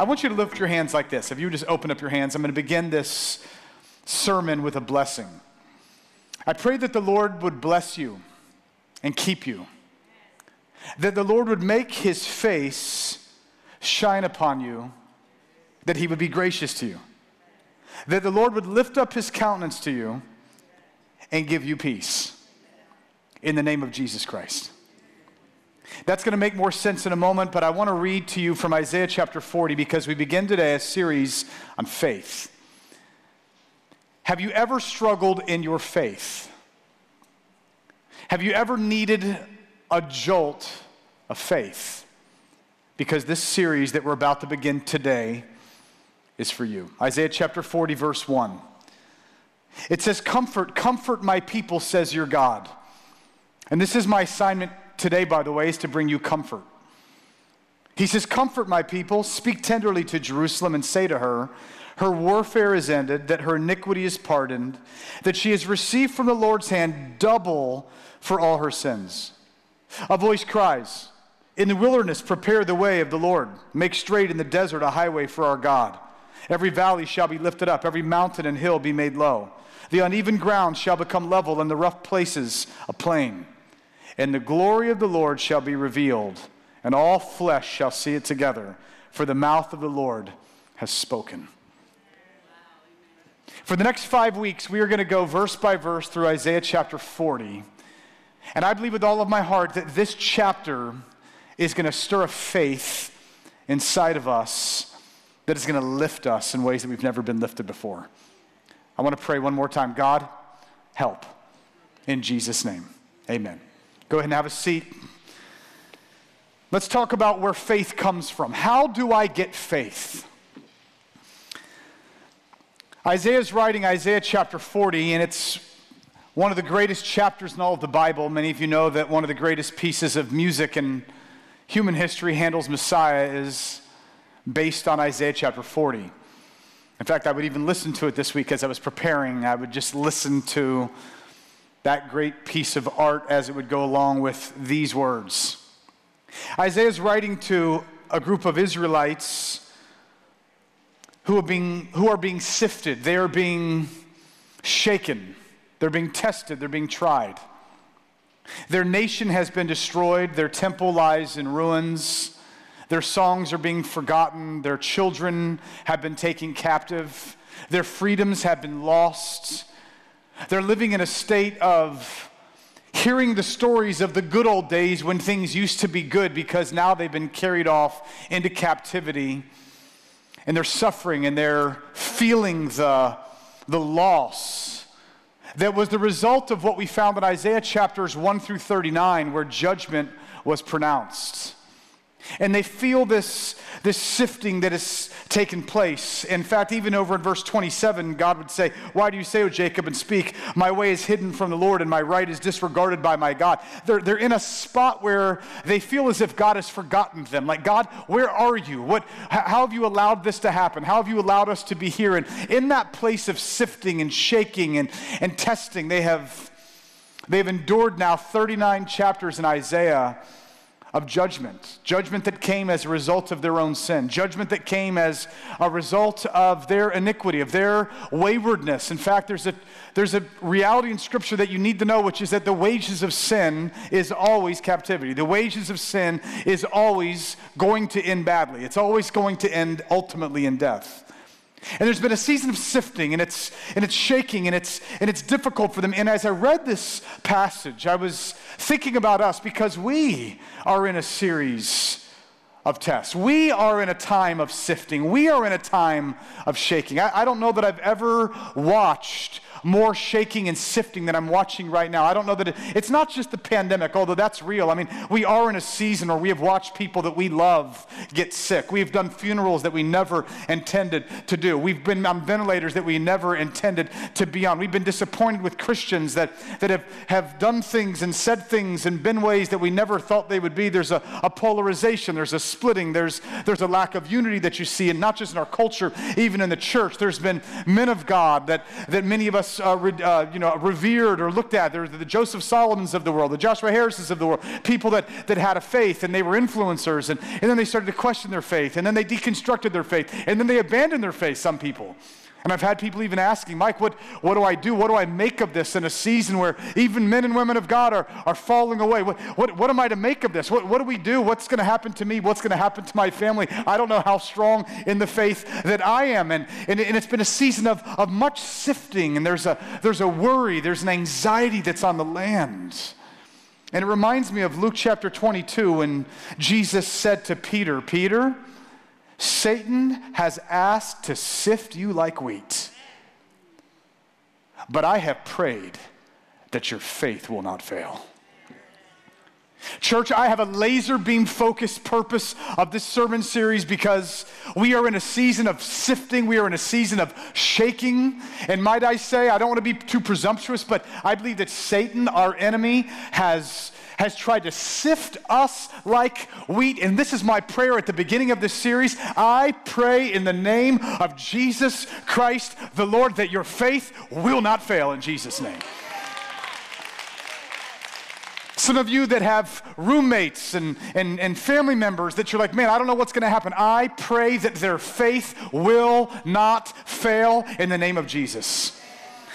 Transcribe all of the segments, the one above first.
I want you to lift your hands like this. If you would just open up your hands, I'm going to begin this sermon with a blessing. I pray that the Lord would bless you and keep you, that the Lord would make his face shine upon you, that he would be gracious to you, that the Lord would lift up his countenance to you and give you peace. In the name of Jesus Christ. That's going to make more sense in a moment, but I want to read to you from Isaiah chapter 40 because we begin today a series on faith. Have you ever struggled in your faith? Have you ever needed a jolt of faith? Because this series that we're about to begin today is for you. Isaiah chapter 40, verse 1. It says, Comfort, comfort my people, says your God. And this is my assignment today, by the way, is to bring you comfort. He says, Comfort my people, speak tenderly to Jerusalem, and say to her, Her warfare is ended, that her iniquity is pardoned, that she has received from the Lord's hand double for all her sins. A voice cries, In the wilderness, prepare the way of the Lord, make straight in the desert a highway for our God. Every valley shall be lifted up, every mountain and hill be made low. The uneven ground shall become level, and the rough places a plain and the glory of the Lord shall be revealed, and all flesh shall see it together, for the mouth of the Lord has spoken. For the next five weeks, we are going to go verse by verse through Isaiah chapter 40. And I believe with all of my heart that this chapter is going to stir a faith inside of us that is going to lift us in ways that we've never been lifted before. I want to pray one more time God, help. In Jesus' name, amen. Go ahead and have a seat. Let's talk about where faith comes from. How do I get faith? Isaiah's writing Isaiah chapter 40, and it's one of the greatest chapters in all of the Bible. Many of you know that one of the greatest pieces of music in human history, Handel's Messiah, is based on Isaiah chapter 40. In fact, I would even listen to it this week as I was preparing. I would just listen to that great piece of art as it would go along with these words. Isaiah is writing to a group of Israelites who are being, who are being sifted, they are being shaken, they're being tested, they're being tried. Their nation has been destroyed, their temple lies in ruins, their songs are being forgotten, their children have been taken captive, their freedoms have been lost. They're living in a state of hearing the stories of the good old days when things used to be good because now they've been carried off into captivity and they're suffering and they're feeling the, the loss that was the result of what we found in Isaiah chapters 1 through 39, where judgment was pronounced. And they feel this, this sifting that has taken place. In fact, even over in verse 27, God would say, Why do you say, O Jacob, and speak, My way is hidden from the Lord, and my right is disregarded by my God? They're, they're in a spot where they feel as if God has forgotten them. Like, God, where are you? What, how have you allowed this to happen? How have you allowed us to be here? And in that place of sifting and shaking and, and testing, they have, they have endured now 39 chapters in Isaiah of judgment. Judgment that came as a result of their own sin. Judgment that came as a result of their iniquity, of their waywardness. In fact, there's a, there's a reality in Scripture that you need to know, which is that the wages of sin is always captivity. The wages of sin is always going to end badly, it's always going to end ultimately in death. And there's been a season of sifting and it's, and it's shaking and it's, and it's difficult for them. And as I read this passage, I was thinking about us because we are in a series of tests. We are in a time of sifting. We are in a time of shaking. I, I don't know that I've ever watched more shaking and sifting than I'm watching right now. I don't know that it, it's not just the pandemic, although that's real. I mean, we are in a season where we have watched people that we love get sick. We've done funerals that we never intended to do. We've been on ventilators that we never intended to be on. We've been disappointed with Christians that, that have, have done things and said things and been ways that we never thought they would be. There's a, a polarization, there's a splitting, there's, there's a lack of unity that you see, and not just in our culture, even in the church. There's been men of God that, that many of us uh, re- uh, you know, revered or looked at. There the Joseph Solomons of the world, the Joshua Harrises of the world, people that, that had a faith and they were influencers. And, and then they started to question their faith. And then they deconstructed their faith. And then they abandoned their faith, some people. And I've had people even asking, Mike, what, what do I do? What do I make of this in a season where even men and women of God are, are falling away? What, what, what am I to make of this? What, what do we do? What's going to happen to me? What's going to happen to my family? I don't know how strong in the faith that I am. And, and, and it's been a season of, of much sifting, and there's a, there's a worry, there's an anxiety that's on the land. And it reminds me of Luke chapter 22 when Jesus said to Peter, Peter, Satan has asked to sift you like wheat. But I have prayed that your faith will not fail. Church, I have a laser beam focused purpose of this sermon series because we are in a season of sifting. We are in a season of shaking. And might I say, I don't want to be too presumptuous, but I believe that Satan, our enemy, has has tried to sift us like wheat. And this is my prayer at the beginning of this series. I pray in the name of Jesus Christ, the Lord, that your faith will not fail in Jesus' name. Some of you that have roommates and, and, and family members that you're like, man, I don't know what's going to happen. I pray that their faith will not fail in the name of Jesus.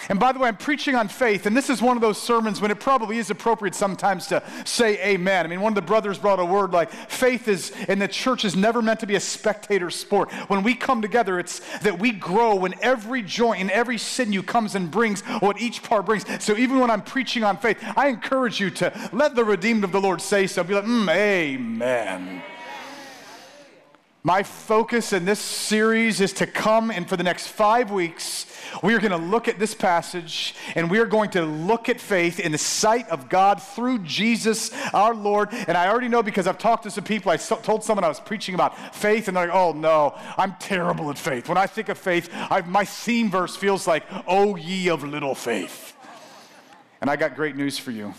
And by the way, I'm preaching on faith, and this is one of those sermons when it probably is appropriate sometimes to say amen. I mean, one of the brothers brought a word like faith is, and the church is never meant to be a spectator sport. When we come together, it's that we grow when every joint and every sinew comes and brings what each part brings. So even when I'm preaching on faith, I encourage you to let the redeemed of the Lord say so. Be like, mm, amen. My focus in this series is to come and for the next five weeks, we are going to look at this passage and we are going to look at faith in the sight of God through Jesus our Lord. And I already know because I've talked to some people, I told someone I was preaching about faith and they're like, oh no, I'm terrible at faith. When I think of faith, I've, my theme verse feels like, oh ye of little faith. And I got great news for you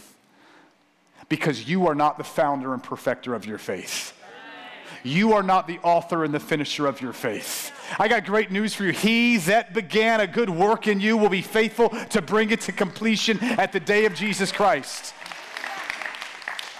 because you are not the founder and perfecter of your faith. You are not the author and the finisher of your faith. I got great news for you. He that began a good work in you will be faithful to bring it to completion at the day of Jesus Christ.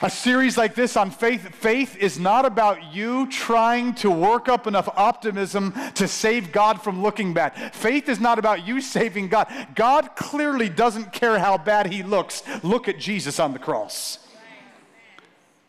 A series like this on faith, faith is not about you trying to work up enough optimism to save God from looking bad. Faith is not about you saving God. God clearly doesn't care how bad he looks. Look at Jesus on the cross.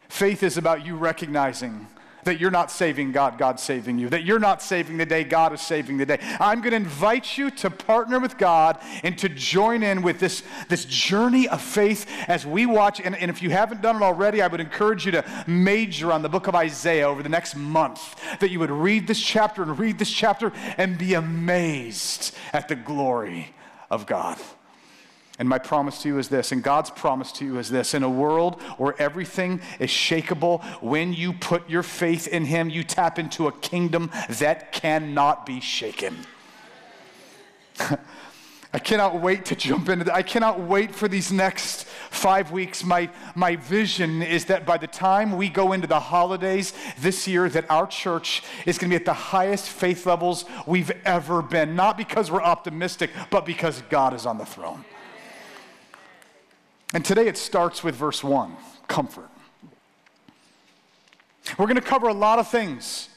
Faith is about you recognizing that you're not saving God, God's saving you, that you're not saving the day, God is saving the day. I'm going to invite you to partner with God and to join in with this, this journey of faith as we watch. And, and if you haven't done it already, I would encourage you to major on the book of Isaiah over the next month, that you would read this chapter and read this chapter and be amazed at the glory of God. And my promise to you is this, and God's promise to you is this in a world where everything is shakable, when you put your faith in Him, you tap into a kingdom that cannot be shaken. I cannot wait to jump into that. I cannot wait for these next five weeks. My, my vision is that by the time we go into the holidays this year, that our church is going to be at the highest faith levels we've ever been. Not because we're optimistic, but because God is on the throne. And today it starts with verse 1 comfort. We're going to cover a lot of things.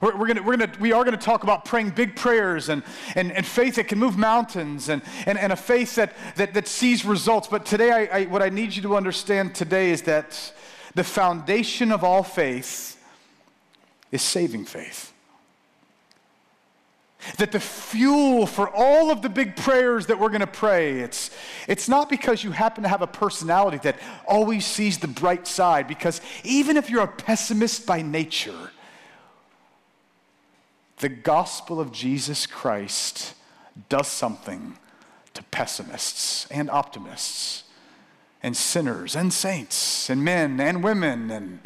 We're, we're, gonna, we're gonna, we are going to talk about praying big prayers and, and, and faith that can move mountains and, and, and a faith that, that, that sees results. But today, I, I, what I need you to understand today is that the foundation of all faith is saving faith. That the fuel for all of the big prayers that we're going to pray, it's, it's not because you happen to have a personality that always sees the bright side, because even if you're a pessimist by nature, the gospel of Jesus Christ does something to pessimists and optimists and sinners and saints and men and women and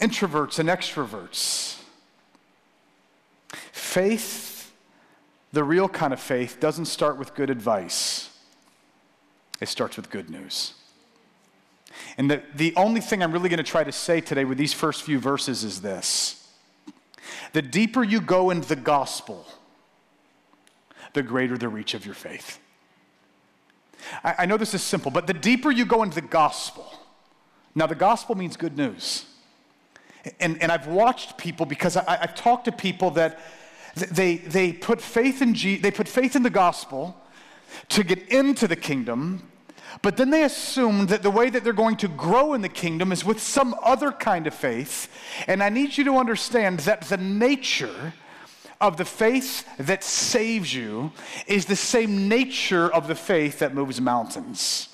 introverts and extroverts. Faith the real kind of faith doesn't start with good advice, it starts with good news. And the, the only thing I'm really going to try to say today with these first few verses is this the deeper you go into the gospel, the greater the reach of your faith. I, I know this is simple, but the deeper you go into the gospel, now the gospel means good news. And, and I've watched people because I, have talked to people that they, they, put faith in G, they put faith in the gospel to get into the kingdom, but then they assume that the way that they're going to grow in the kingdom is with some other kind of faith. And I need you to understand that the nature of the faith that saves you is the same nature of the faith that moves mountains.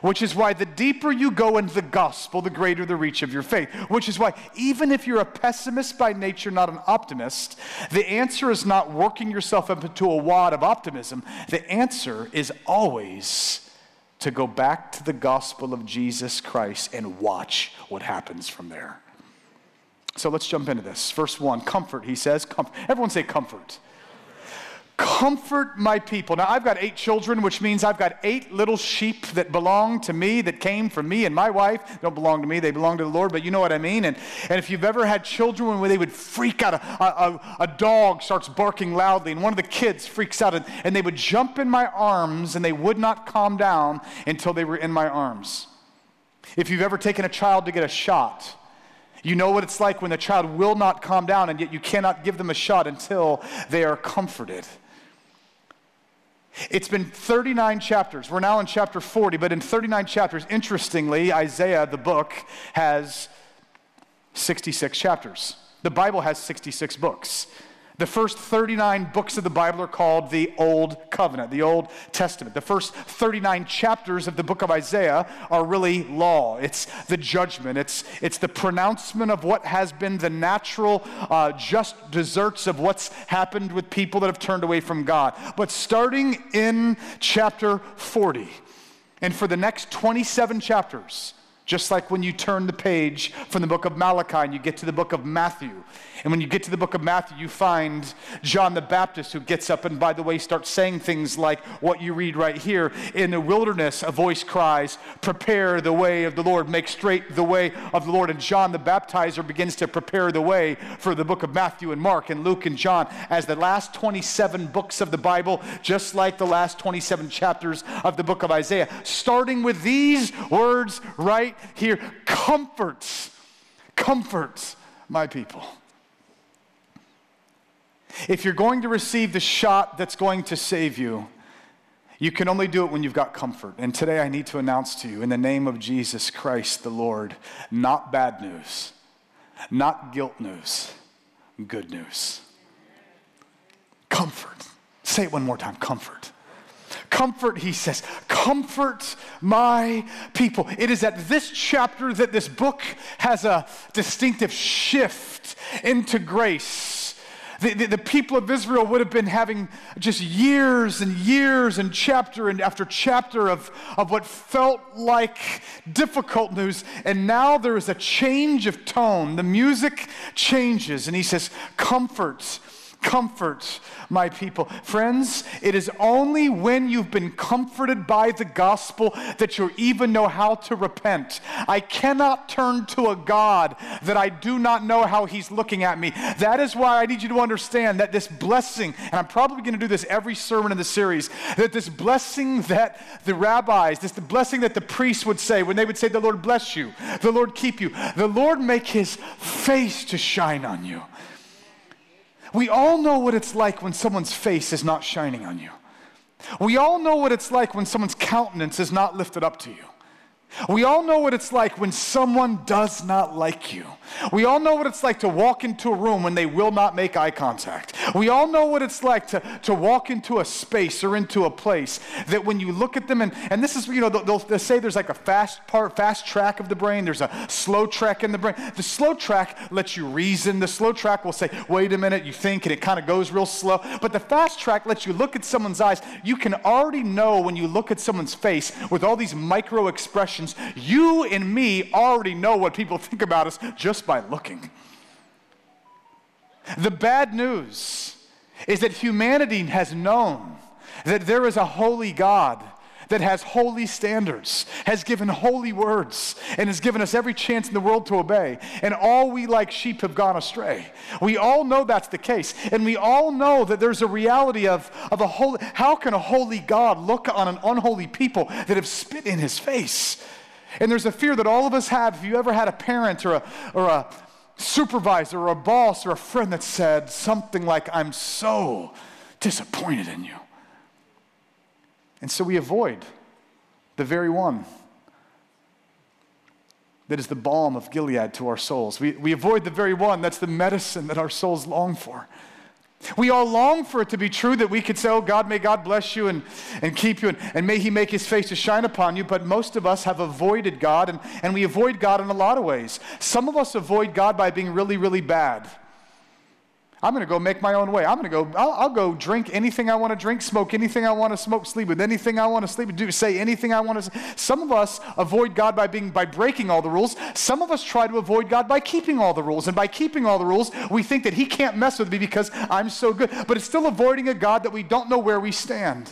Which is why the deeper you go into the gospel, the greater the reach of your faith. Which is why, even if you're a pessimist by nature, not an optimist, the answer is not working yourself up into a wad of optimism. The answer is always to go back to the gospel of Jesus Christ and watch what happens from there. So let's jump into this. Verse 1 Comfort, he says. Comfort. Everyone say comfort. Comfort my people. Now, I've got eight children, which means I've got eight little sheep that belong to me, that came from me and my wife. They don't belong to me, they belong to the Lord, but you know what I mean. And, and if you've ever had children when they would freak out, a, a, a dog starts barking loudly, and one of the kids freaks out, and, and they would jump in my arms, and they would not calm down until they were in my arms. If you've ever taken a child to get a shot, you know what it's like when the child will not calm down, and yet you cannot give them a shot until they are comforted. It's been 39 chapters. We're now in chapter 40, but in 39 chapters, interestingly, Isaiah, the book, has 66 chapters. The Bible has 66 books. The first 39 books of the Bible are called the Old Covenant, the Old Testament. The first 39 chapters of the book of Isaiah are really law. It's the judgment, it's, it's the pronouncement of what has been the natural, uh, just deserts of what's happened with people that have turned away from God. But starting in chapter 40, and for the next 27 chapters, just like when you turn the page from the book of Malachi and you get to the book of Matthew, and when you get to the book of Matthew, you find John the Baptist who gets up and, by the way, starts saying things like what you read right here. In the wilderness, a voice cries, Prepare the way of the Lord, make straight the way of the Lord. And John the Baptizer begins to prepare the way for the book of Matthew and Mark and Luke and John as the last 27 books of the Bible, just like the last 27 chapters of the book of Isaiah, starting with these words right here comforts, comforts my people. If you're going to receive the shot that's going to save you, you can only do it when you've got comfort. And today I need to announce to you, in the name of Jesus Christ the Lord, not bad news, not guilt news, good news. Comfort. Say it one more time comfort. Comfort, he says, comfort my people. It is at this chapter that this book has a distinctive shift into grace the, the, the, people of Israel would have been having just years and years and chapter and after chapter of, of what felt like difficult news. And now there is a change of tone. The music changes, and he says, Comfort comfort my people. Friends, it is only when you've been comforted by the gospel that you even know how to repent. I cannot turn to a God that I do not know how he's looking at me. That is why I need you to understand that this blessing, and I'm probably going to do this every sermon in the series, that this blessing that the rabbis, this the blessing that the priests would say when they would say, The Lord bless you, the Lord keep you, the Lord make his face to shine on you. We all know what it's like when someone's face is not shining on you. We all know what it's like when someone's countenance is not lifted up to you. We all know what it's like when someone does not like you. We all know what it's like to walk into a room when they will not make eye contact. We all know what it's like to, to walk into a space or into a place that when you look at them, and, and this is, you know, they'll, they'll say there's like a fast part, fast track of the brain, there's a slow track in the brain. The slow track lets you reason. The slow track will say, wait a minute, you think, and it kind of goes real slow. But the fast track lets you look at someone's eyes. You can already know when you look at someone's face with all these micro expressions, you and me already know what people think about us just just by looking. The bad news is that humanity has known that there is a holy God that has holy standards, has given holy words, and has given us every chance in the world to obey. And all we like sheep have gone astray. We all know that's the case. And we all know that there's a reality of, of a holy, how can a holy God look on an unholy people that have spit in his face? And there's a fear that all of us have. If you ever had a parent or a, or a supervisor or a boss or a friend that said something like, I'm so disappointed in you. And so we avoid the very one that is the balm of Gilead to our souls. We, we avoid the very one that's the medicine that our souls long for. We all long for it to be true that we could say, Oh, God, may God bless you and, and keep you, and, and may He make His face to shine upon you. But most of us have avoided God, and, and we avoid God in a lot of ways. Some of us avoid God by being really, really bad. I'm going to go make my own way. I'm going to go, I'll, I'll, go drink anything I want to drink, smoke anything I want to smoke, sleep with anything I want to sleep with, do, say anything I want to say. Some of us avoid God by, being, by breaking all the rules. Some of us try to avoid God by keeping all the rules. And by keeping all the rules, we think that He can't mess with me because I'm so good. But it's still avoiding a God that we don't know where we stand.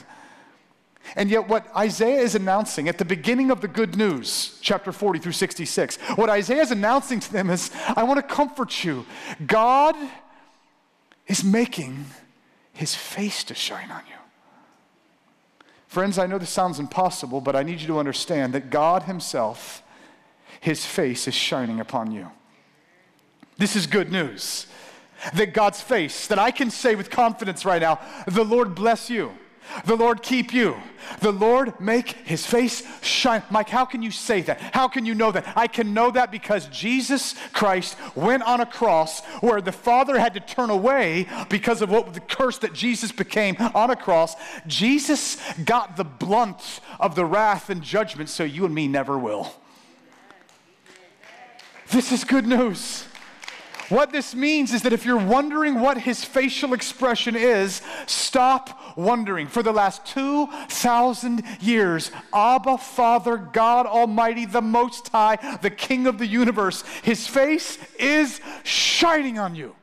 And yet, what Isaiah is announcing at the beginning of the good news, chapter 40 through 66, what Isaiah is announcing to them is I want to comfort you. God is making his face to shine on you. Friends, I know this sounds impossible, but I need you to understand that God himself, his face is shining upon you. This is good news. That God's face, that I can say with confidence right now, the Lord bless you. The Lord keep you. The Lord make his face shine. Mike, how can you say that? How can you know that? I can know that because Jesus Christ went on a cross where the Father had to turn away because of what the curse that Jesus became on a cross. Jesus got the blunt of the wrath and judgment so you and me never will. This is good news. What this means is that if you're wondering what his facial expression is, stop wondering. For the last 2,000 years, Abba, Father, God Almighty, the Most High, the King of the universe, his face is shining on you.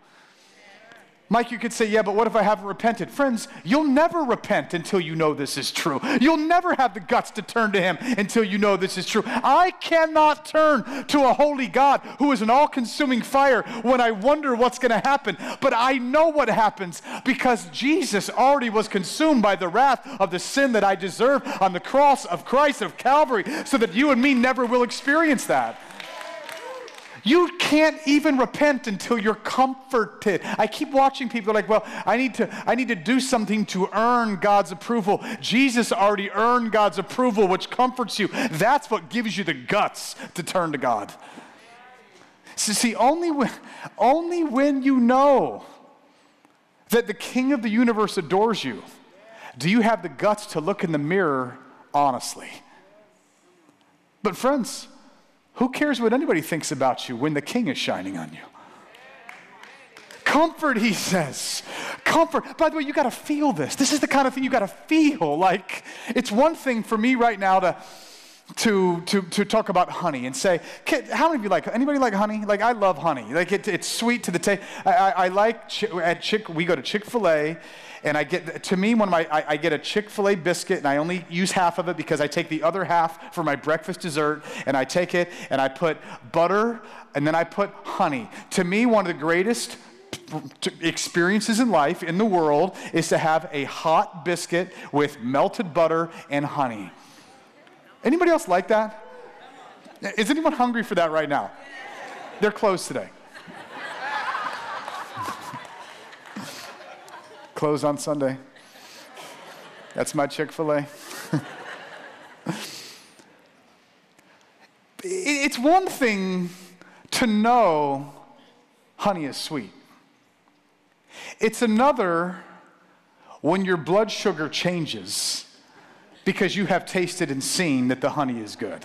Mike, you could say, yeah, but what if I haven't repented? Friends, you'll never repent until you know this is true. You'll never have the guts to turn to Him until you know this is true. I cannot turn to a holy God who is an all consuming fire when I wonder what's going to happen. But I know what happens because Jesus already was consumed by the wrath of the sin that I deserve on the cross of Christ of Calvary so that you and me never will experience that. You can't even repent until you're comforted. I keep watching people like, well, I need to, I need to do something to earn God's approval. Jesus already earned God's approval, which comforts you. That's what gives you the guts to turn to God. So see, only when, only when you know that the King of the universe adores you, do you have the guts to look in the mirror honestly. But friends, who cares what anybody thinks about you when the king is shining on you? Comfort, he says. Comfort. By the way, you got to feel this. This is the kind of thing you got to feel. Like, it's one thing for me right now to to, to, to talk about honey and say, how many of you like, anybody like honey? Like, I love honey. Like, it, it's sweet to the taste. I, I, I, like, at Chick, we go to Chick-fil-A, and I get, to me, one of my, I, I get a Chick-fil-A biscuit, and I only use half of it because I take the other half for my breakfast dessert, and I take it, and I put butter, and then I put honey. To me, one of the greatest experiences in life, in the world, is to have a hot biscuit with melted butter and honey. Anybody else like that? Is anyone hungry for that right now? They're closed today. closed on Sunday. That's my Chick fil A. it's one thing to know honey is sweet, it's another when your blood sugar changes because you have tasted and seen that the honey is good.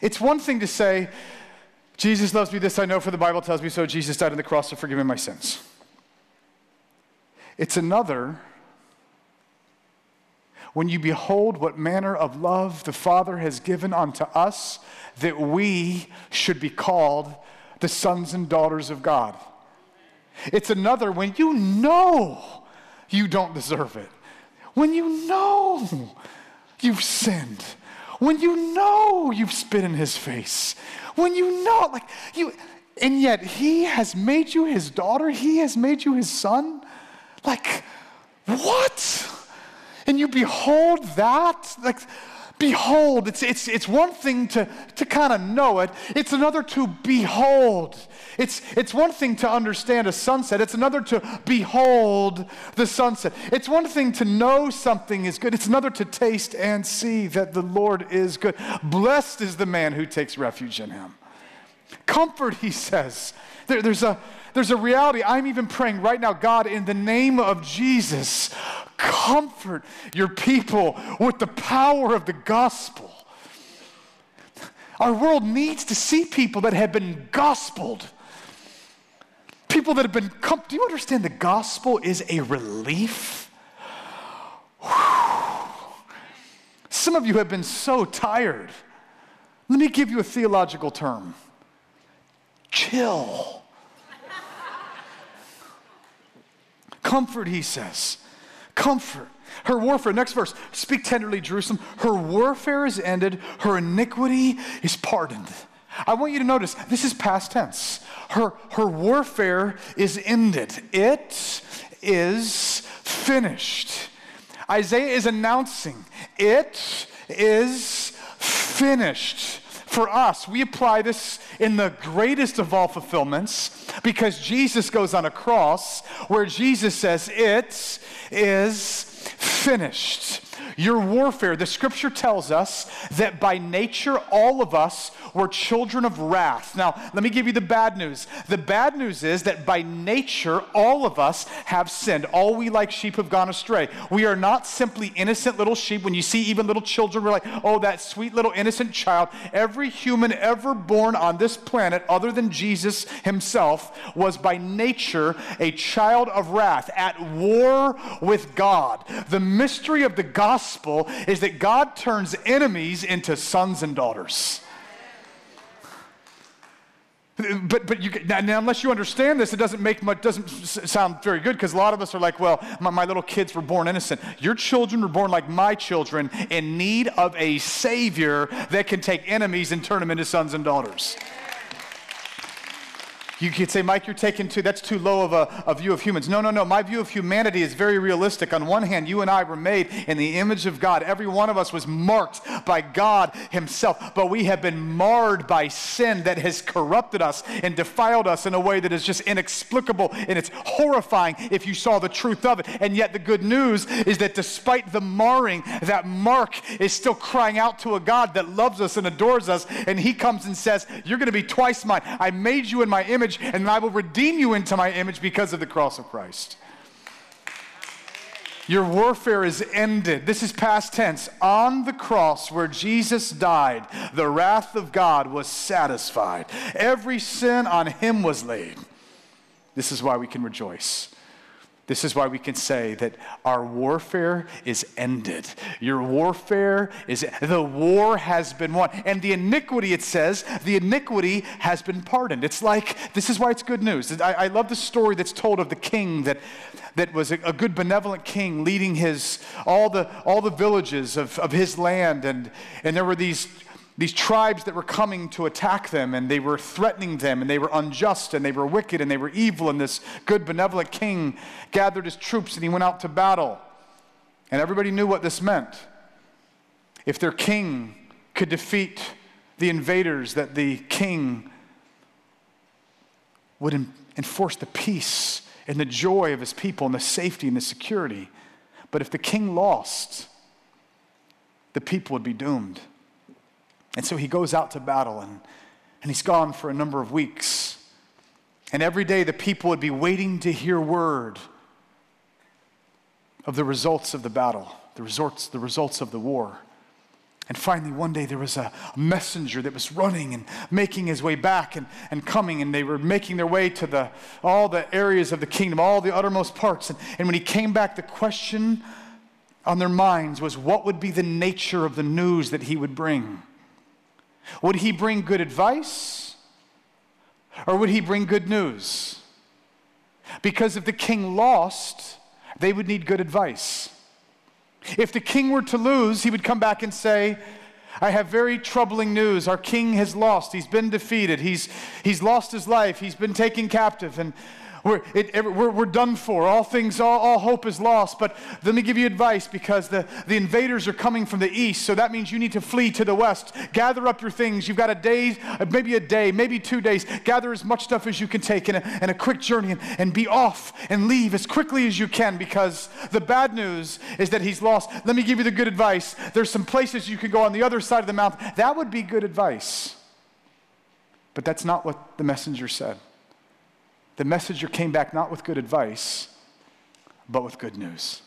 It's one thing to say, Jesus loves me, this I know, for the Bible tells me so. Jesus died on the cross to forgive me my sins. It's another when you behold what manner of love the Father has given unto us, that we should be called the sons and daughters of God. It's another when you know you don't deserve it when you know you've sinned, when you know you've spit in his face, when you know, like, you, and yet he has made you his daughter, he has made you his son. Like, what? And you behold that? Like, behold, it's, it's, it's one thing to, to kind of know it, it's another to behold. It's, it's one thing to understand a sunset, it's another to behold the sunset. It's one thing to know something is good, it's another to taste and see that the Lord is good. Blessed is the man who takes refuge in him. Comfort, he says. There, there's, a, there's a reality. I'm even praying right now, God, in the name of Jesus, comfort your people with the power of the gospel. Our world needs to see people that have been gospeled. People that have been, com- do you understand the gospel is a relief? Whew. Some of you have been so tired. Let me give you a theological term chill. Comfort, he says. Comfort. Her warfare, next verse, speak tenderly, Jerusalem. Her warfare is ended, her iniquity is pardoned. I want you to notice this is past tense. Her, her warfare is ended, it is finished. Isaiah is announcing, it is finished for us, we apply this in the greatest of all fulfillments because Jesus goes on a cross where Jesus says, It is finished. Your warfare, the scripture tells us that by nature, all of us were children of wrath. Now, let me give you the bad news. The bad news is that by nature, all of us have sinned. All we like sheep have gone astray. We are not simply innocent little sheep. When you see even little children, we're like, oh, that sweet little innocent child. Every human ever born on this planet, other than Jesus himself, was by nature a child of wrath, at war with God. The mystery of the gospel is that God turns enemies into sons and daughters. But, but you, now, unless you understand this, it doesn't make much, doesn't sound very good because a lot of us are like, well, my, my little kids were born innocent. Your children were born like my children in need of a savior that can take enemies and turn them into sons and daughters. You could say, Mike, you're taking too, that's too low of a, a, view of humans. No, no, no. My view of humanity is very realistic. On one hand, you and I were made in the image of God. Every one of us was marked by God Himself, but we have been marred by sin that has corrupted us and defiled us in a way that is just inexplicable and it's horrifying if you saw the truth of it. And yet, the good news is that despite the marring, that mark is still crying out to a God that loves us and adores us. And He comes and says, You're going to be twice mine. I made you in my image image, and I will redeem you into my image because of the cross of Christ. Your warfare is ended. This is past tense. On the cross where Jesus died, the wrath of God was satisfied. Every sin on him was laid. This is why we can rejoice. This is why we can say that our warfare is ended. Your warfare is, the war has been won. And the iniquity, it says, the iniquity has been pardoned. It's like, this is why it's good news. I, I love the story that's told of the king that, that was a, a, good, benevolent king leading his, all the, all the villages of, of his land. And, and there were these these tribes that were coming to attack them and they were threatening them and they were unjust and they were wicked and they were evil and this good benevolent king gathered his troops and he went out to battle. And everybody knew what this meant. If their king could defeat the invaders that the king would enforce the peace and the joy of his people and the safety and the security. But if the king lost the people would be doomed and so he goes out to battle and, and he's gone for a number of weeks. And every day the people would be waiting to hear word of the results of the battle, the results, the results of the war. And finally, one day there was a messenger that was running and making his way back and, and coming, and they were making their way to the, all the areas of the kingdom, all the uttermost parts. And, and when he came back, the question on their minds was what would be the nature of the news that he would bring? Would he bring good advice or would he bring good news? Because if the king lost, they would need good advice. If the king were to lose, he would come back and say, I have very troubling news. Our king has lost. He's been defeated. He's, he's lost his life. He's been taken captive. And we're, it, we're, we're done for. All things, all, all hope is lost. But let me give you advice because the, the invaders are coming from the east. So that means you need to flee to the west. Gather up your things. You've got a day, uh, maybe a day, maybe two days. Gather as much stuff as you can take in a, in a quick journey and, and be off and leave as quickly as you can because the bad news is that he's lost. Let me give you the good advice. There's some places you can go on the other side of the mountain. That would be good advice. But that's not what the messenger said the messenger came back not with good advice, but with good news.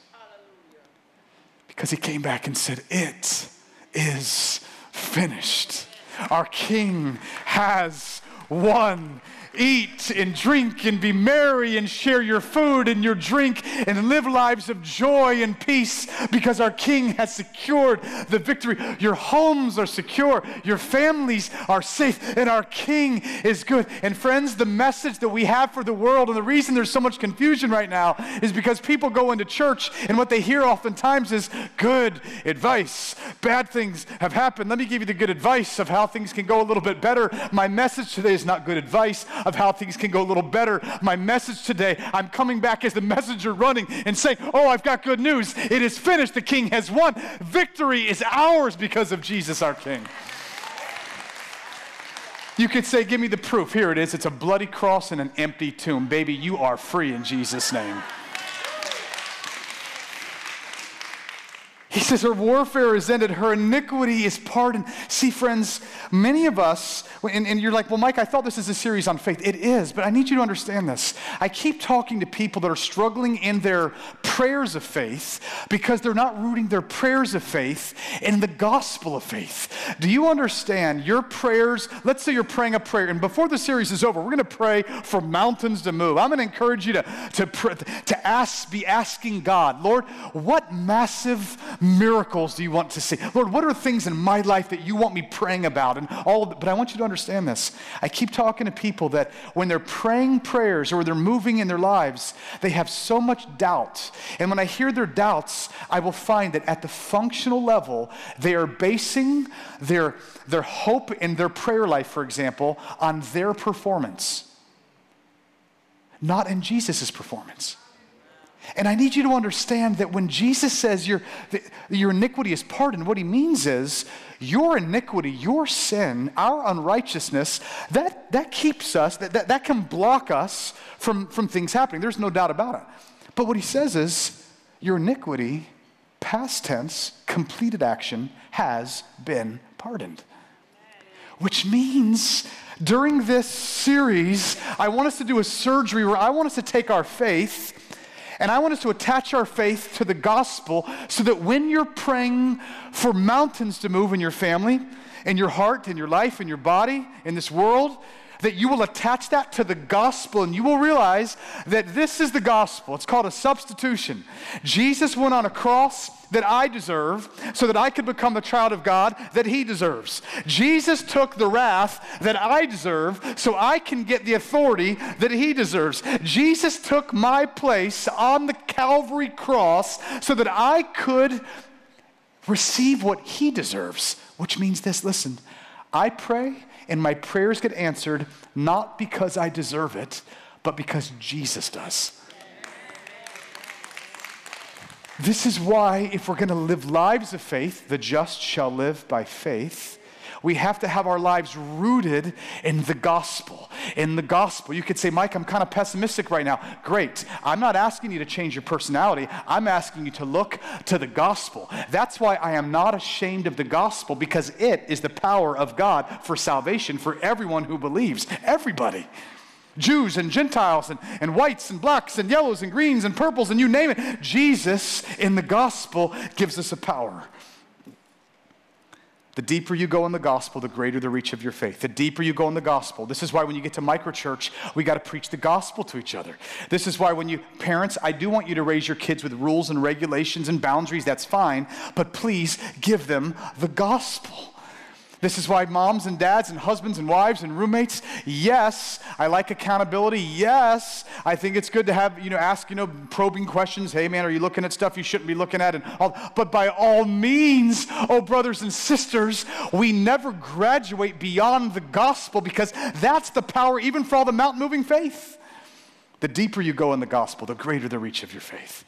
Because he came back and said, It is finished. Our King has won eat and drink and be merry and share your food and your drink and live lives of joy and peace because our King has secured the victory. Your homes are secure, your families are safe, and our King is good. And friends, the message that we have for the world and the reason there's so much confusion right now is because people go into church and what they hear oftentimes is good advice. Bad things have happened. Let me give you the good advice of how things can go a little bit better. My message today is not good advice of how things can go a little better. My message today, I'm coming back as the messenger running and saying, Oh, I've got good news. It is finished. The king has won. Victory is ours because of Jesus, our king. You could say, Give me the proof. Here it is. It's a bloody cross and an empty tomb. Baby, you are free in Jesus' name. He says, Her warfare is ended, her iniquity is pardoned. See, friends, many of us, and, and, you're like, Well, Mike, I thought this is a series on faith. It is, but I need you to understand this. I keep talking to people that are struggling in their prayers of faith because they're not rooting their prayers of faith in the gospel of faith. Do you understand your prayers? Let's say you're praying a prayer, and before the series is over, we're going to pray for mountains to move. I'm going to encourage you to, to, to ask, be asking God, Lord, what massive miracles do you want to see? Lord, what are things in my life that you want me praying about? And all of. But I want you to understand this. I keep talking to people that when they're praying prayers or they're moving in their lives, they have so much doubt. And when I hear their doubts, I will find that at the functional level, they are basing their, their hope in their prayer life, for example, on their performance, not in Jesus' performance. And I need you to understand that when Jesus says your, your iniquity is pardoned, what he means is your iniquity, your sin, our unrighteousness, that, that keeps us, that, that, that can block us from, from things happening. There's no doubt about it. But what he says is your iniquity, past tense, completed action, has been pardoned. Which means during this series, I want us to do a surgery where I want us to take our faith and I want us to attach our faith to the gospel so that when you're praying for mountains to move in your family, in your heart, in your life, in your body, in this world, that you will attach that to the gospel and you will realize that this is the gospel. It's called a substitution. Jesus went on a cross that I deserve so that I could become the child of God that he deserves. Jesus took the wrath that I deserve so I can get the authority that he deserves. Jesus took my place on the Calvary cross so that I could receive what he deserves, which means this listen, I pray and my prayers get answered not because I deserve it, but because Jesus does. This is why, if we're going to live lives of faith, the just shall live by faith. We have to have our lives rooted in the gospel. In the gospel. You could say, Mike, I'm kind of pessimistic right now. Great. I'm not asking you to change your personality. I'm asking you to look to the gospel. That's why I am not ashamed of the gospel because it is the power of God for salvation for everyone who believes. Everybody. Jews and Gentiles and, and whites and blacks and yellows and greens and purples and you name it. Jesus in the gospel gives us a power. The deeper you go in the gospel, the greater the reach of your faith. The deeper you go in the gospel. This is why when you get to microchurch, we got to preach the gospel to each other. This is why when you, parents, I do want you to raise your kids with rules and regulations and boundaries, that's fine, but please give them the gospel. This is why moms and dads and husbands and wives and roommates, yes, I like accountability. Yes, I think it's good to have, you know, ask, you know, probing questions. Hey, man, are you looking at stuff you shouldn't be looking at? And all, but by all means, oh, brothers and sisters, we never graduate beyond the gospel because that's the power, even for all the mountain moving faith. The deeper you go in the gospel, the greater the reach of your faith.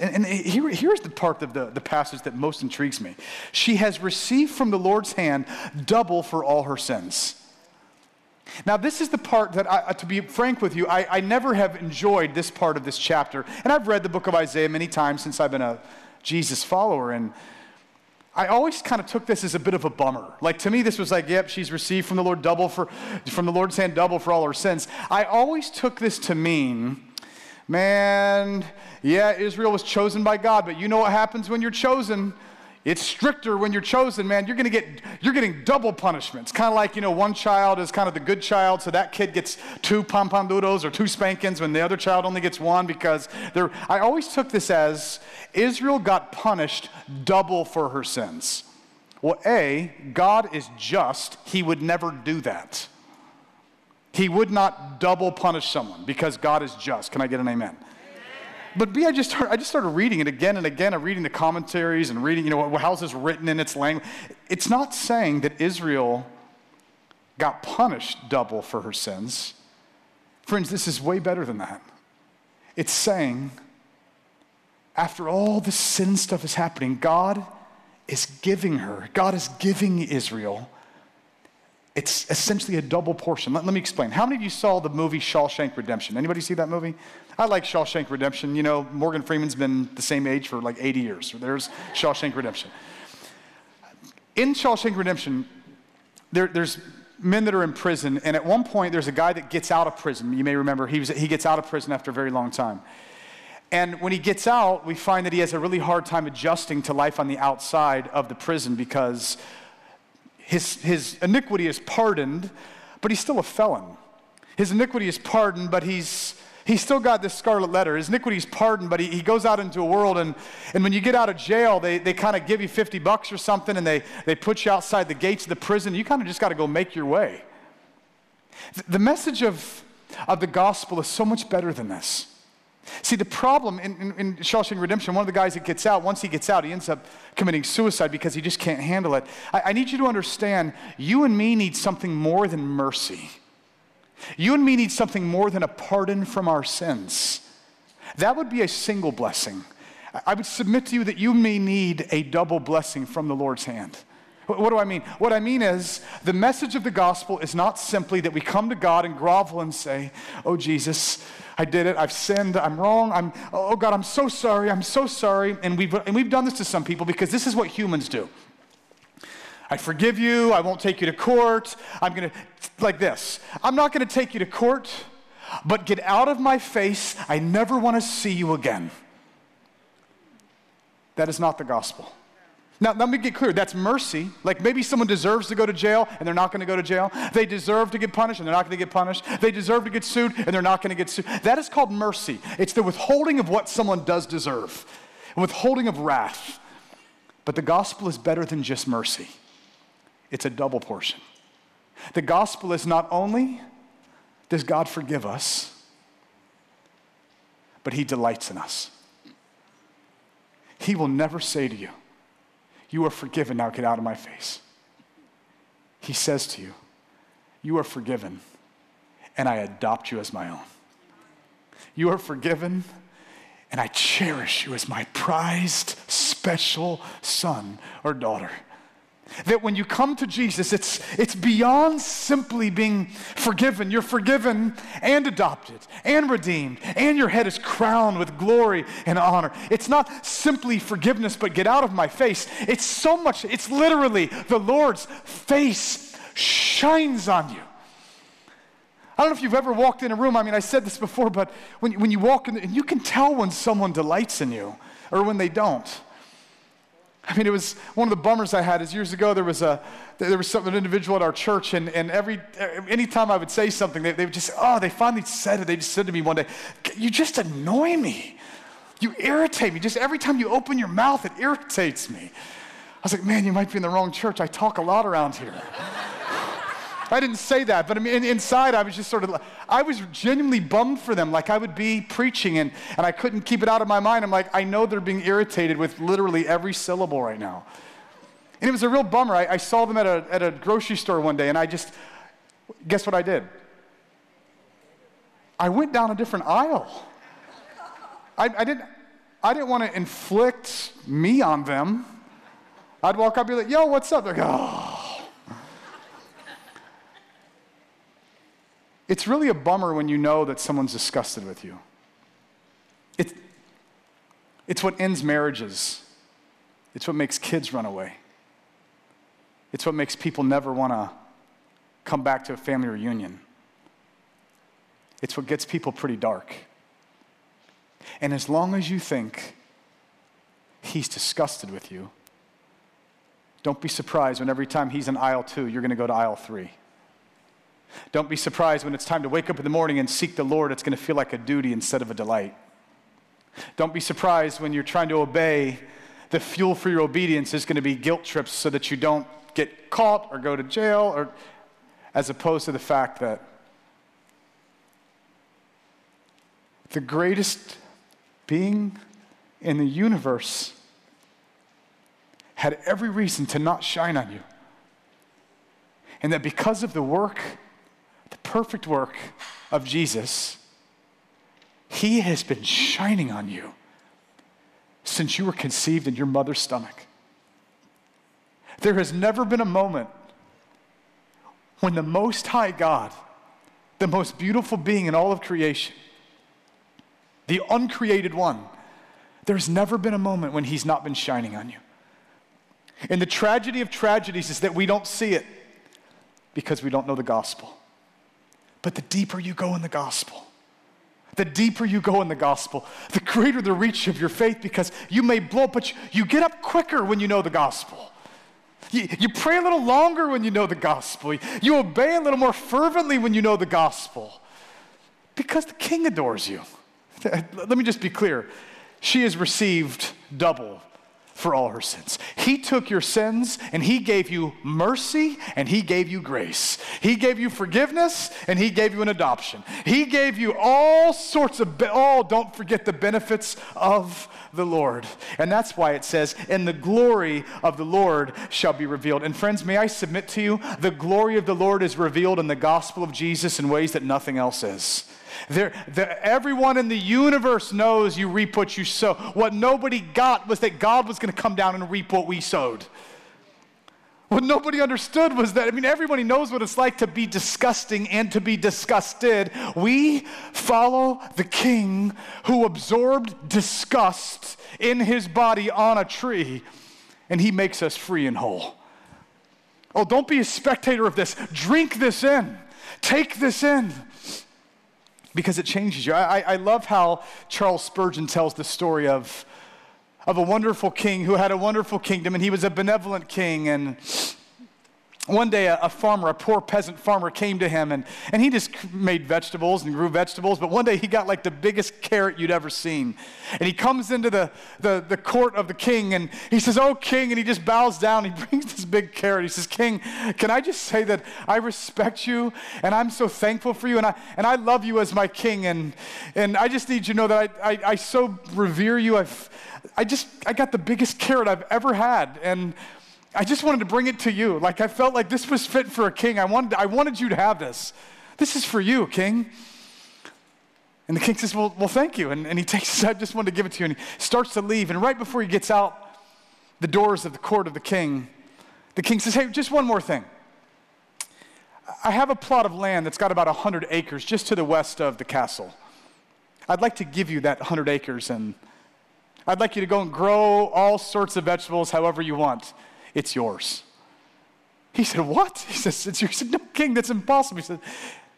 And, and here, here's the part of the, the passage that most intrigues me. She has received from the Lord's hand double for all her sins. Now, this is the part that, I, uh, to be frank with you, I, I never have enjoyed this part of this chapter. And I've read the book of Isaiah many times since I've been a Jesus follower. And I always kind of took this as a bit of a bummer. Like to me, this was like, yep, she's received from the Lord double for, from the Lord's hand double for all her sins. I always took this to mean Man, yeah, Israel was chosen by God, but you know what happens when you're chosen? It's stricter when you're chosen, man. You're gonna get you're getting double punishments. Kind of like, you know, one child is kind of the good child, so that kid gets two pom pom doodles or two spankings when the other child only gets one because they're I always took this as Israel got punished double for her sins. Well, A, God is just, he would never do that. He would not double punish someone because God is just. Can I get an amen? But B, I just, started, I just started reading it again and again. I'm reading the commentaries and reading, you know, how's this written in its language. It's not saying that Israel got punished double for her sins. Friends, this is way better than that. It's saying, after all the sin stuff is happening, God is giving her, God is giving Israel it's essentially a double portion. Let, let, me explain. How many of you saw the movie Shawshank Redemption? Anybody see that movie? I like Shawshank Redemption. You know, Morgan Freeman's been the same age for like 80 years. There's Shawshank Redemption. In Shawshank Redemption, there, there's men that are in prison, and at one point, there's a guy that gets out of prison. You may remember he, was, he gets out of prison after a very long time. And when he gets out, we find that he has a really hard time adjusting to life on the outside of the prison because his, his iniquity is pardoned, but he's still a felon. His iniquity is pardoned, but he's, he's still got this scarlet letter. His iniquity is pardoned, but he, he goes out into a world, and, and when you get out of jail, they, they kind of give you 50 bucks or something, and they, they put you outside the gates of the prison. You kind of just got to go make your way. The message of, of the gospel is so much better than this. See, the problem in, in, in, Shawshank Redemption, one of the guys that gets out, once he gets out, he ends up committing suicide because he just can't handle it. I, I need you to understand you and me need something more than mercy. You and me need something more than a pardon from our sins. That would be a single blessing. I would submit to you that you may need a double blessing from the Lord's hand. What do I mean? What I mean is the message of the gospel is not simply that we come to God and grovel and say, Oh, Jesus, I did it. I've sinned. I'm wrong. I'm, oh God, I'm so sorry. I'm so sorry. And we've, and we've done this to some people because this is what humans do. I forgive you. I won't take you to court. I'm going to, like this. I'm not going to take you to court, but get out of my face. I never want to see you again. That is not the gospel. Now, let me get clear. That's mercy. Like maybe someone deserves to go to jail and they're not going to go to jail. They deserve to get punished and they're not going to get punished. They deserve to get sued and they're not going to get sued. That is called mercy. It's the withholding of what someone does deserve, withholding of wrath. But the gospel is better than just mercy, it's a double portion. The gospel is not only does God forgive us, but He delights in us. He will never say to you, you are forgiven, now get out of my face. He says to you, You are forgiven, and I adopt you as my own. You are forgiven, and I cherish you as my prized, special son or daughter. That when you come to Jesus, it's, it's beyond simply being forgiven. You're forgiven and adopted and redeemed, and your head is crowned with glory and honor. It's not simply forgiveness, but get out of my face. It's so much, it's literally the Lord's face shines on you. I don't know if you've ever walked in a room. I mean, I said this before, but when, when you walk in, and you can tell when someone delights in you or when they don't. I mean, it was one of the bummers I had is years ago there was a there was some, an individual at our church, and, and every anytime I would say something, they, they would just, oh, they finally said it. They just said to me one day, You just annoy me. You irritate me. Just every time you open your mouth, it irritates me. I was like, man, you might be in the wrong church. I talk a lot around here. I didn't say that, but I mean, inside I was just sort of, I was genuinely bummed for them. Like I would be preaching and, and I couldn't keep it out of my mind. I'm like, I know they're being irritated with literally every syllable right now. And it was a real bummer. I, I saw them at a, at a grocery store one day and I just, guess what I did? I went down a different aisle. I, I didn't, I didn't want to inflict me on them. I'd walk up and be like, yo, what's up? They're like, oh. It's really a bummer when you know that someone's disgusted with you. It, it's what ends marriages. It's what makes kids run away. It's what makes people never want to come back to a family reunion. It's what gets people pretty dark. And as long as you think he's disgusted with you, don't be surprised when every time he's in aisle two, you're going to go to aisle three. Don't be surprised when it's time to wake up in the morning and seek the Lord, it's going to feel like a duty instead of a delight. Don't be surprised when you're trying to obey, the fuel for your obedience is going to be guilt trips so that you don't get caught or go to jail, or as opposed to the fact that the greatest being in the universe had every reason to not shine on you. And that because of the work the perfect work of Jesus, He has been shining on you since you were conceived in your mother's stomach. There has never been a moment when the Most High God, the most beautiful being in all of creation, the uncreated one, there's never been a moment when He's not been shining on you. And the tragedy of tragedies is that we don't see it because we don't know the gospel. But the deeper you go in the gospel, the deeper you go in the gospel, the greater the reach of your faith because you may blow up, but you, get up quicker when you know the gospel. You, you pray a little longer when you know the gospel. You obey a little more fervently when you know the gospel because the king adores you. Let me just be clear. She has received double for all her sins. He took your sins and He gave you mercy and He gave you grace. He gave you forgiveness and He gave you an adoption. He gave you all sorts of, be- oh, don't forget the benefits of the Lord. And that's why it says, and the glory of the Lord shall be revealed. And friends, may I submit to you, the glory of the Lord is revealed in the gospel of Jesus in ways that nothing else is. Everyone in the universe knows you reap what you sow. What nobody got was that God was going to come down and reap what we sowed. What nobody understood was that, I mean, everybody knows what it's like to be disgusting and to be disgusted. We follow the king who absorbed disgust in his body on a tree, and he makes us free and whole. Oh, don't be a spectator of this. Drink this in, take this in because it changes you. I, I love how Charles Spurgeon tells the story of, of a wonderful king who had a wonderful kingdom, and he was a benevolent king. And one day, a, a, farmer, a poor peasant farmer, came to him and, and he just made vegetables and grew vegetables. But one day, he got like the biggest carrot you'd ever seen. And he comes into the, the, the court of the king and he says, Oh, king. And he just bows down. He brings this big carrot. He says, King, can I just say that I respect you and I'm so thankful for you and I, and I love you as my king. And, and I just need you to know that I, I, I so revere you. I've, I just, I got the biggest carrot I've ever had. And I just wanted to bring it to you. Like I felt like this was fit for a king. I wanted, I wanted you to have this. This is for you, king. And the king says, Well, well thank you. And, and he takes, I just wanted to give it to you. And he starts to leave. And right before he gets out the doors of the court of the king, the king says, Hey, just one more thing. I have a plot of land that's got about 100 acres just to the west of the castle. I'd like to give you that 100 acres, and I'd like you to go and grow all sorts of vegetables however you want. It's yours. He said, What? He says, It's yours. No, king, that's impossible. He said,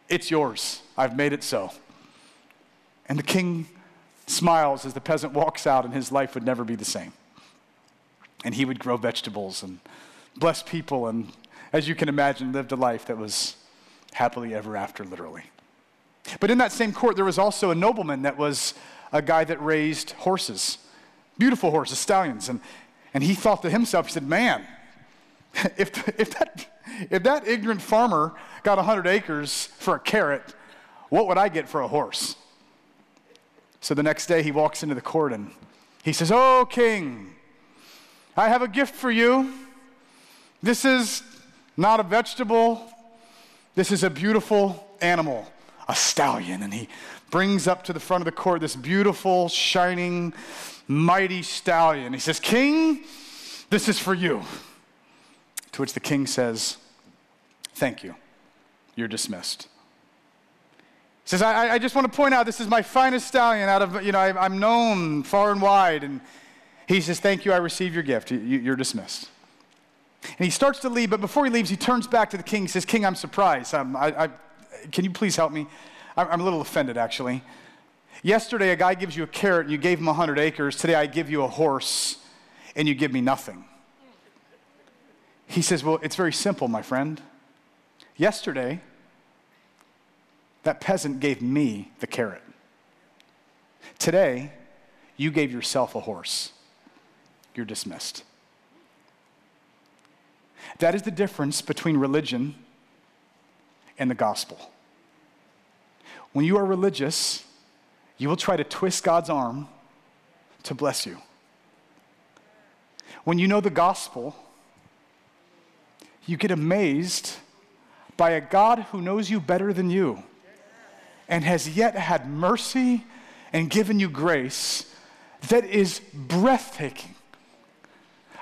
It's yours. I've made it so. And the king smiles as the peasant walks out, and his life would never be the same. And he would grow vegetables and bless people, and as you can imagine, lived a life that was happily ever after, literally. But in that same court, there was also a nobleman that was a guy that raised horses, beautiful horses, stallions. And And he thought to himself, he said, Man, if, if, that, if that ignorant farmer got 100 acres for a carrot, what would I get for a horse? So the next day he walks into the court and he says, Oh, king, I have a gift for you. This is not a vegetable, this is a beautiful animal, a stallion. And he brings up to the front of the court this beautiful, shining, mighty stallion. He says, King, this is for you. To which the king says, Thank you. You're dismissed. He says, I, I just want to point out this is my finest stallion out of, you know, I, am known far and wide. And he says, Thank you, I receive your gift. You, you're dismissed. And he starts to leave, but before he leaves, he turns back to the king. He says, King, I'm surprised. Um, I, I, can you please help me? I'm, I'm a little offended, actually. Yesterday, a guy gives you a carrot and you gave him 100 acres. Today, I give you a horse and you give me nothing. He says, Well, it's very simple, my friend. Yesterday, that peasant gave me the carrot. Today, you gave yourself a horse. You're dismissed. That is the difference between religion and the gospel. When you are religious, you will try to twist God's arm to bless you. When you know the gospel, you get amazed by a God who knows you better than you and has yet had mercy and given you grace that is breathtaking.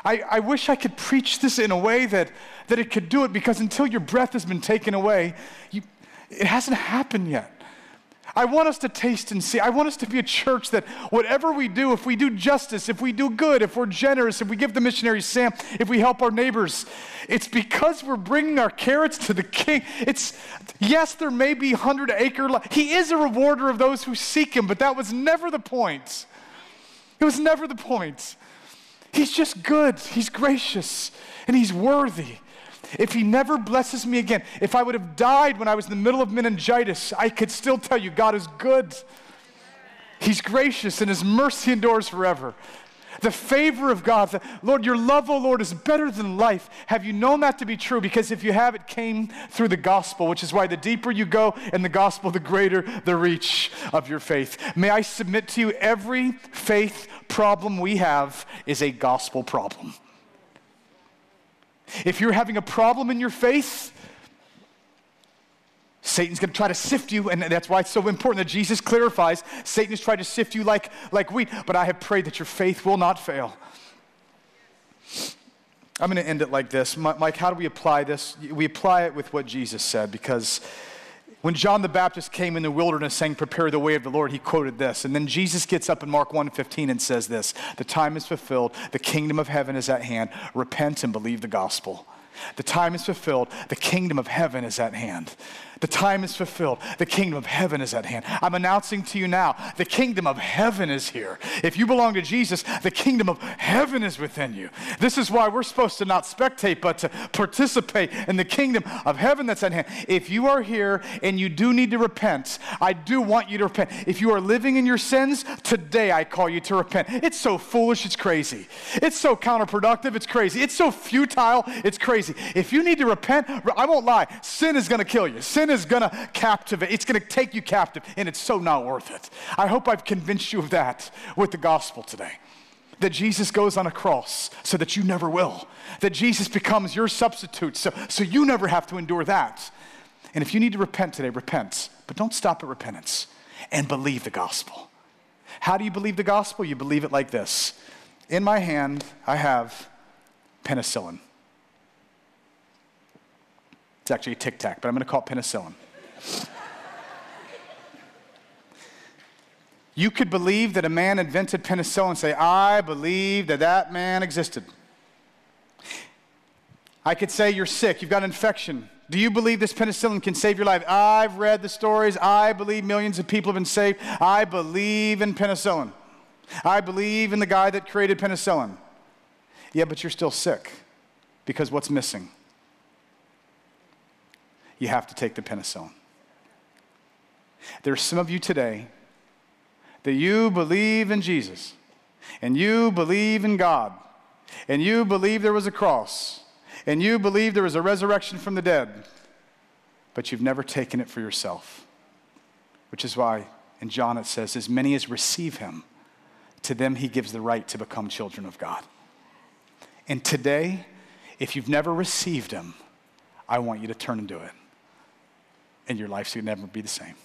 I, I wish I could preach this in a way that, that it could do it because until your breath has been taken away, you, it hasn't happened yet. I want us to taste and see. I want us to be a church that whatever we do, if we do justice, if we do good, if we're generous, if we give the missionary Sam, if we help our neighbors, it's because we're bringing our carrots to the king. It's, yes, there may be 100 acre, he is a rewarder of those who seek him, but that was never the point. It was never the point. He's just good, he's gracious, and he's worthy. If he never blesses me again, if I would have died when I was in the middle of meningitis, I could still tell you God is good. He's gracious and his mercy endures forever. The favor of God, the, Lord, your love, O oh Lord, is better than life. Have you known that to be true? Because if you have, it came through the gospel, which is why the deeper you go in the gospel, the greater the reach of your faith. May I submit to you every faith problem we have is a gospel problem. If you're having a problem in your faith, Satan's going to try to sift you, and that's why it's so important that Jesus clarifies Satan is trying to sift you like, like wheat, but I have prayed that your faith will not fail. I'm going to end it like this. Mike, how do we apply this? We apply it with what Jesus said because when John the Baptist came in the wilderness saying, Prepare the way of the Lord, he quoted this. And then Jesus gets up in Mark 1:15 and says this: The time is fulfilled, the kingdom of heaven is at hand. Repent and believe the gospel. The time is fulfilled, the kingdom of heaven is at hand. The time is fulfilled. The kingdom of heaven is at hand. I'm announcing to you now the kingdom of heaven is here. If you belong to Jesus, the kingdom of heaven is within you. This is why we're supposed to not spectate, but to participate in the kingdom of heaven that's at hand. If you are here and you do need to repent, I do want you to repent. If you are living in your sins, today I call you to repent. It's so foolish, it's crazy. It's so counterproductive, it's crazy. It's so futile, it's crazy. If you need to repent, I won't lie, sin is going to kill you. Sin is going to captivate, it's going to take you captive, and it's so not worth it. I hope I've convinced you of that with the gospel today. That Jesus goes on a cross so that you never will. That Jesus becomes your substitute so, so you never have to endure that. And if you need to repent today, repent. But don't stop at repentance and believe the gospel. How do you believe the gospel? You believe it like this In my hand, I have penicillin. It's actually a tic tac, but I'm going to call it penicillin. you could believe that a man invented penicillin and say, I believe that that man existed. I could say you're sick, you've got an infection. Do you believe this penicillin can save your life? I've read the stories. I believe millions of people have been saved. I believe in penicillin. I believe in the guy that created penicillin. Yeah, but you're still sick because what's missing? You have to take the penicillin. There's some of you today that you believe in Jesus and you believe in God and you believe there was a cross, and you believe there was a resurrection from the dead, but you've never taken it for yourself. Which is why in John it says, As many as receive him, to them he gives the right to become children of God. And today, if you've never received him, I want you to turn and do it. And your life's gonna never be the same.